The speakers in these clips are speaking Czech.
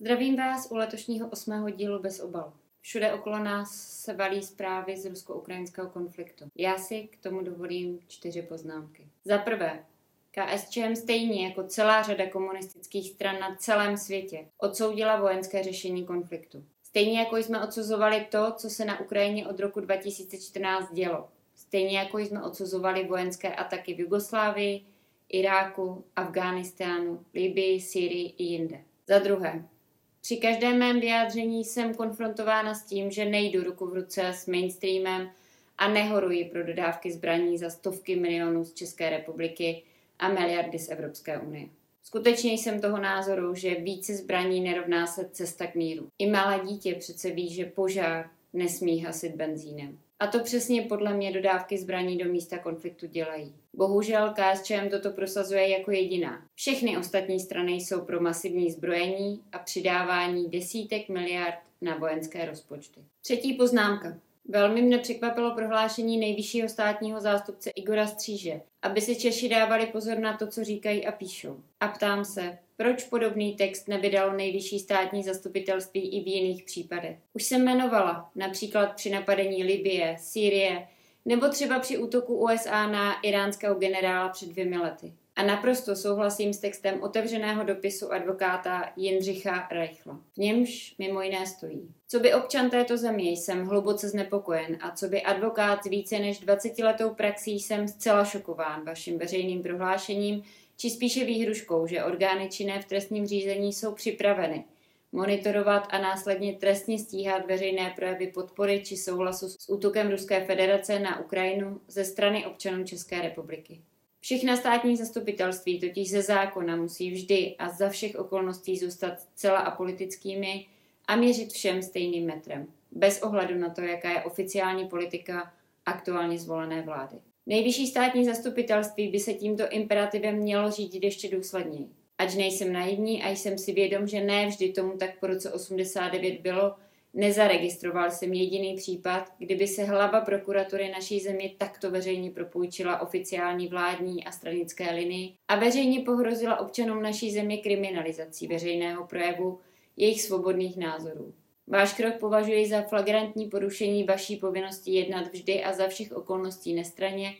Zdravím vás u letošního osmého dílu bez obalu. Všude okolo nás se valí zprávy z rusko-ukrajinského konfliktu. Já si k tomu dovolím čtyři poznámky. Za prvé, KSČM stejně jako celá řada komunistických stran na celém světě odsoudila vojenské řešení konfliktu. Stejně jako jsme odsuzovali to, co se na Ukrajině od roku 2014 dělo. Stejně jako jsme odsuzovali vojenské ataky v Jugoslávii, Iráku, Afghánistánu, Libii, Syrii i jinde. Za druhé, při každém mém vyjádření jsem konfrontována s tím, že nejdu ruku v ruce s mainstreamem a nehoruji pro dodávky zbraní za stovky milionů z České republiky a miliardy z Evropské unie. Skutečně jsem toho názoru, že více zbraní nerovná se cesta k míru. I malé dítě přece ví, že požár nesmí hasit benzínem. A to přesně podle mě dodávky zbraní do místa konfliktu dělají. Bohužel KSČM toto prosazuje jako jediná. Všechny ostatní strany jsou pro masivní zbrojení a přidávání desítek miliard na vojenské rozpočty. Třetí poznámka. Velmi mne překvapilo prohlášení nejvyššího státního zástupce Igora Stříže, aby si Češi dávali pozor na to, co říkají a píšou. A ptám se, proč podobný text nevydalo nejvyšší státní zastupitelství i v jiných případech. Už jsem jmenovala, například při napadení Libie, Sýrie, nebo třeba při útoku USA na iránského generála před dvěmi lety. A naprosto souhlasím s textem otevřeného dopisu advokáta Jindřicha Reichla. V němž mimo jiné stojí. Co by občan této země jsem hluboce znepokojen a co by advokát s více než 20 letou praxí jsem zcela šokován vaším veřejným prohlášením, či spíše výhruškou, že orgány činné v trestním řízení jsou připraveny monitorovat a následně trestně stíhat veřejné projevy podpory či souhlasu s útokem Ruské federace na Ukrajinu ze strany občanů České republiky. Všechna státní zastupitelství totiž ze zákona musí vždy a za všech okolností zůstat celá apolitickými a měřit všem stejným metrem, bez ohledu na to, jaká je oficiální politika aktuálně zvolené vlády. Nejvyšší státní zastupitelství by se tímto imperativem mělo řídit ještě důsledněji. Ač nejsem naivní a jsem si vědom, že ne vždy tomu tak po roce 89 bylo, nezaregistroval jsem jediný případ, kdyby se hlava prokuratury naší země takto veřejně propůjčila oficiální vládní a stranické linii a veřejně pohrozila občanům naší země kriminalizací veřejného projevu jejich svobodných názorů. Váš krok považuji za flagrantní porušení vaší povinnosti jednat vždy a za všech okolností nestraně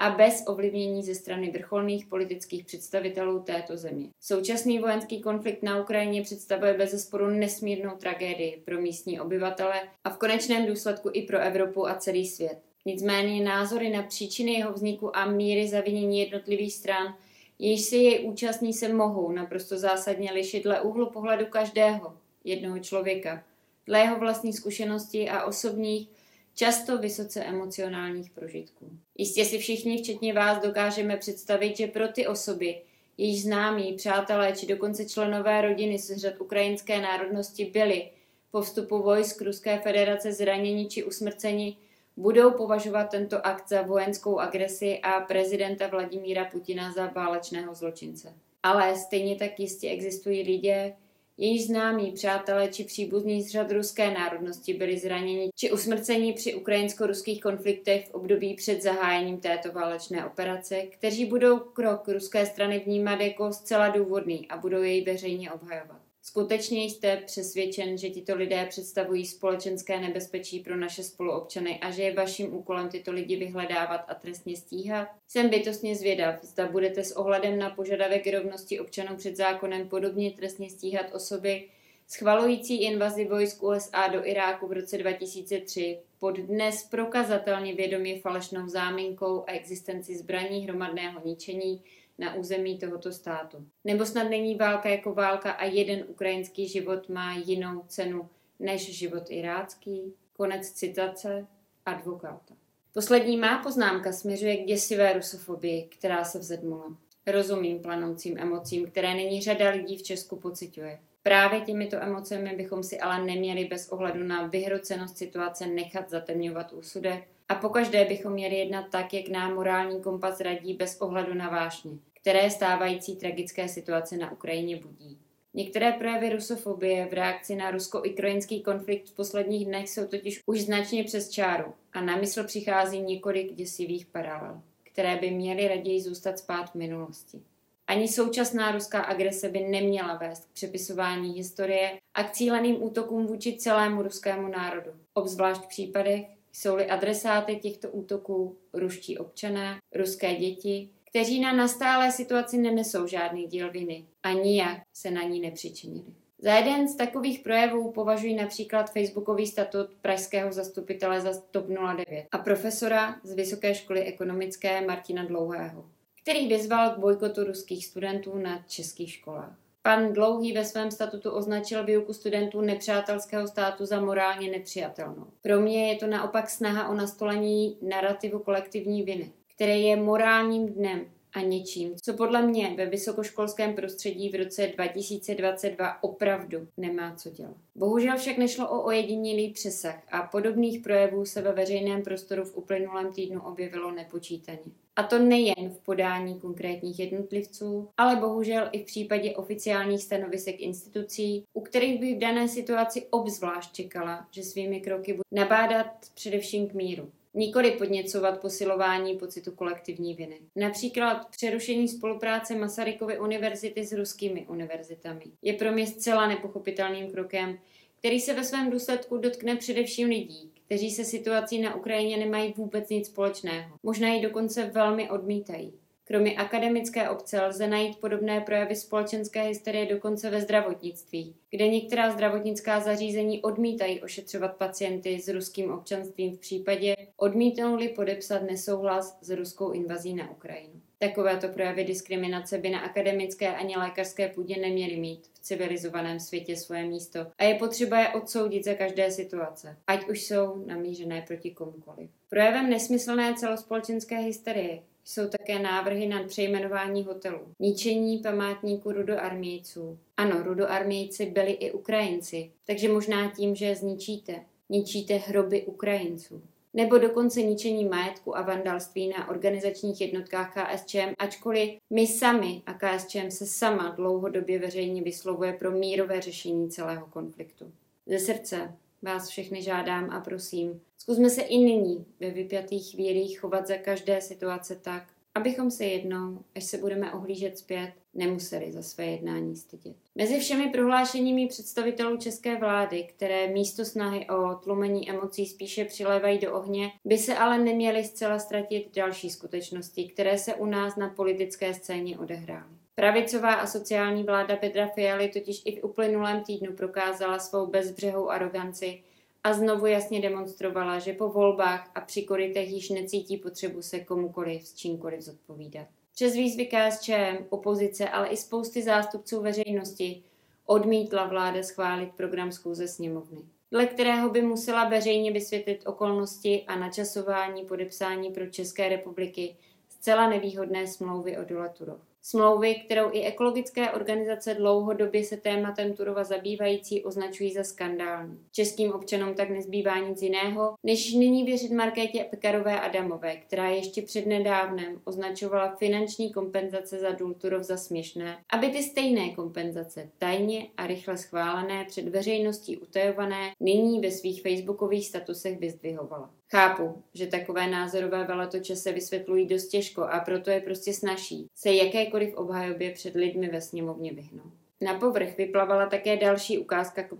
a bez ovlivnění ze strany vrcholných politických představitelů této země. Současný vojenský konflikt na Ukrajině představuje bez zesporu nesmírnou tragédii pro místní obyvatele a v konečném důsledku i pro Evropu a celý svět. Nicméně názory na příčiny jeho vzniku a míry zavinění jednotlivých stran, jež si jej účastní se mohou naprosto zásadně lišit dle úhlu pohledu každého, jednoho člověka, dle jeho vlastní zkušenosti a osobních, často vysoce emocionálních prožitků. Jistě si všichni, včetně vás, dokážeme představit, že pro ty osoby, jejíž známí, přátelé či dokonce členové rodiny z řad ukrajinské národnosti byli po vstupu vojsk Ruské federace zraněni či usmrceni, budou považovat tento akt za vojenskou agresi a prezidenta Vladimíra Putina za válečného zločince. Ale stejně tak jistě existují lidé, její známí, přátelé či příbuzní z řad ruské národnosti byli zraněni či usmrceni při ukrajinsko-ruských konfliktech v období před zahájením této válečné operace, kteří budou krok ruské strany vnímat jako zcela důvodný a budou jej veřejně obhajovat. Skutečně jste přesvědčen, že tito lidé představují společenské nebezpečí pro naše spoluobčany a že je vaším úkolem tyto lidi vyhledávat a trestně stíhat? Jsem bytostně zvědav, zda budete s ohledem na požadavek rovnosti občanů před zákonem podobně trestně stíhat osoby, schvalující invazi vojsk USA do Iráku v roce 2003 pod dnes prokazatelně vědomě falešnou záminkou a existenci zbraní hromadného ničení na území tohoto státu. Nebo snad není válka jako válka a jeden ukrajinský život má jinou cenu než život irácký? Konec citace advokáta. Poslední má poznámka směřuje k děsivé rusofobii, která se vzedmula. Rozumím planoucím emocím, které není řada lidí v Česku pociťuje. Právě těmito emocemi bychom si ale neměli bez ohledu na vyhrocenost situace nechat zatemňovat úsudek a pokaždé bychom měli jednat tak, jak nám morální kompas radí bez ohledu na vášně které stávající tragické situace na Ukrajině budí. Některé projevy rusofobie v reakci na rusko-ukrajinský konflikt v posledních dnech jsou totiž už značně přes čáru a na mysl přichází několik děsivých paralel, které by měly raději zůstat spát v minulosti. Ani současná ruská agrese by neměla vést k přepisování historie a k cíleným útokům vůči celému ruskému národu. Obzvlášť v případech, jsou-li adresáty těchto útoků ruští občané, ruské děti, kteří na nastálé situaci nenesou žádný díl viny a nijak se na ní nepřičinili. Za jeden z takových projevů považuji například Facebookový statut pražského zastupitele za TOP 09 a profesora z Vysoké školy ekonomické Martina Dlouhého, který vyzval k bojkotu ruských studentů na českých školách. Pan Dlouhý ve svém statutu označil výuku studentů nepřátelského státu za morálně nepřijatelnou. Pro mě je to naopak snaha o nastolení narrativu kolektivní viny, které je morálním dnem a něčím, co podle mě ve vysokoškolském prostředí v roce 2022 opravdu nemá co dělat. Bohužel však nešlo o ojedinělý přesah a podobných projevů se ve veřejném prostoru v uplynulém týdnu objevilo nepočítaně. A to nejen v podání konkrétních jednotlivců, ale bohužel i v případě oficiálních stanovisek institucí, u kterých bych v dané situaci obzvlášť čekala, že svými kroky budou nabádat především k míru nikoli podněcovat posilování pocitu kolektivní viny. Například přerušení spolupráce Masarykovy univerzity s ruskými univerzitami je pro mě zcela nepochopitelným krokem, který se ve svém důsledku dotkne především lidí, kteří se situací na Ukrajině nemají vůbec nic společného. Možná ji dokonce velmi odmítají. Kromě akademické obce lze najít podobné projevy společenské hysterie dokonce ve zdravotnictví, kde některá zdravotnická zařízení odmítají ošetřovat pacienty s ruským občanstvím v případě, odmítnou-li podepsat nesouhlas s ruskou invazí na Ukrajinu. Takovéto projevy diskriminace by na akademické ani lékařské půdě neměly mít v civilizovaném světě svoje místo a je potřeba je odsoudit za každé situace, ať už jsou namířené proti komukoliv. Projevem nesmyslné celospolečenské hysterie jsou také návrhy na přejmenování hotelů. Ničení památníku rudoarmějců. Ano, rudoarmějci byli i Ukrajinci, takže možná tím, že je zničíte, ničíte hroby Ukrajinců. Nebo dokonce ničení majetku a vandalství na organizačních jednotkách KSČM, ačkoliv my sami a KSČM se sama dlouhodobě veřejně vyslovuje pro mírové řešení celého konfliktu. Ze srdce vás všechny žádám a prosím, zkusme se i nyní ve vypjatých chvílích chovat za každé situace tak, abychom se jednou, až se budeme ohlížet zpět, nemuseli za své jednání stydět. Mezi všemi prohlášeními představitelů české vlády, které místo snahy o tlumení emocí spíše přilévají do ohně, by se ale neměly zcela ztratit další skutečnosti, které se u nás na politické scéně odehrály. Pravicová a sociální vláda Petra Fialy totiž i v uplynulém týdnu prokázala svou bezbřehou aroganci a znovu jasně demonstrovala, že po volbách a při korytech již necítí potřebu se komukoliv s čímkoliv zodpovídat. Přes výzvy KSČM, opozice, ale i spousty zástupců veřejnosti odmítla vláda schválit program schůze sněmovny, dle kterého by musela veřejně vysvětlit okolnosti a načasování podepsání pro České republiky zcela nevýhodné smlouvy o dole Turov. Smlouvy, kterou i ekologické organizace dlouhodobě se tématem Turova zabývající označují za skandální. Českým občanům tak nezbývá nic jiného, než nyní věřit Markétě Pekarové Adamové, která ještě před nedávnem označovala finanční kompenzace za důl Turov za směšné, aby ty stejné kompenzace, tajně a rychle schválené, před veřejností utajované, nyní ve svých facebookových statusech vyzdvihovala. Chápu, že takové názorové veletoče se vysvětlují dost těžko a proto je prostě snaží se jakékoliv obhajobě před lidmi ve sněmovně vyhnout. Na povrch vyplavala také další ukázka k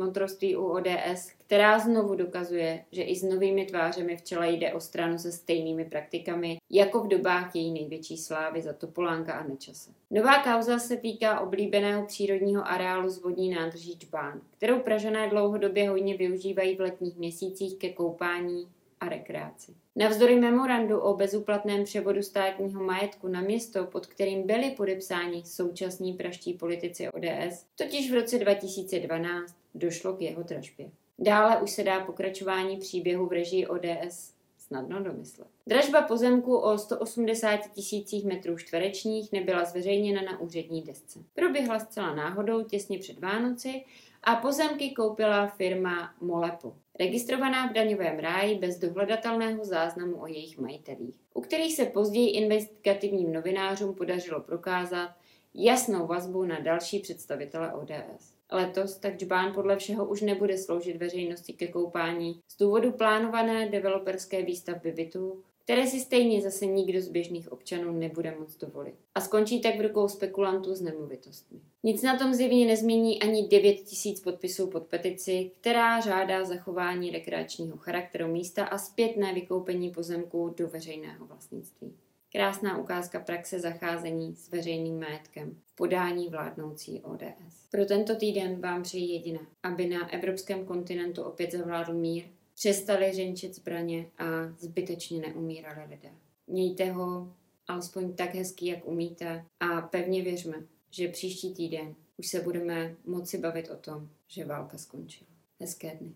u ODS, která znovu dokazuje, že i s novými tvářemi v čele jde o stranu se stejnými praktikami, jako v dobách její největší slávy za Topolánka a Nečase. Nová kauza se týká oblíbeného přírodního areálu z vodní nádrží Čbán, kterou Pražané dlouhodobě hodně využívají v letních měsících ke koupání a rekreaci. Navzdory memorandu o bezúplatném převodu státního majetku na město, pod kterým byli podepsáni současní praští politici ODS, totiž v roce 2012 došlo k jeho dražbě. Dále už se dá pokračování příběhu v režii ODS snadno domyslet. Dražba pozemku o 180 tisících metrů čtverečních nebyla zveřejněna na úřední desce. Proběhla zcela náhodou těsně před Vánoci a pozemky koupila firma Molepo, registrovaná v daňovém ráji bez dohledatelného záznamu o jejich majitelích, u kterých se později investigativním novinářům podařilo prokázat jasnou vazbu na další představitele ODS. Letos tak Džbán podle všeho už nebude sloužit veřejnosti ke koupání z důvodu plánované developerské výstavby bytů, které si stejně zase nikdo z běžných občanů nebude moc dovolit. A skončí tak v rukou spekulantů s nemovitostmi. Nic na tom zjevně nezmění ani 9 tisíc podpisů pod petici, která žádá zachování rekreačního charakteru místa a zpětné vykoupení pozemků do veřejného vlastnictví. Krásná ukázka praxe zacházení s veřejným majetkem v podání vládnoucí ODS. Pro tento týden vám přeji jediné, aby na evropském kontinentu opět zavládl mír, přestali řenčit zbraně a zbytečně neumírali lidé. Mějte ho alespoň tak hezký, jak umíte a pevně věřme, že příští týden už se budeme moci bavit o tom, že válka skončila. Hezké dny.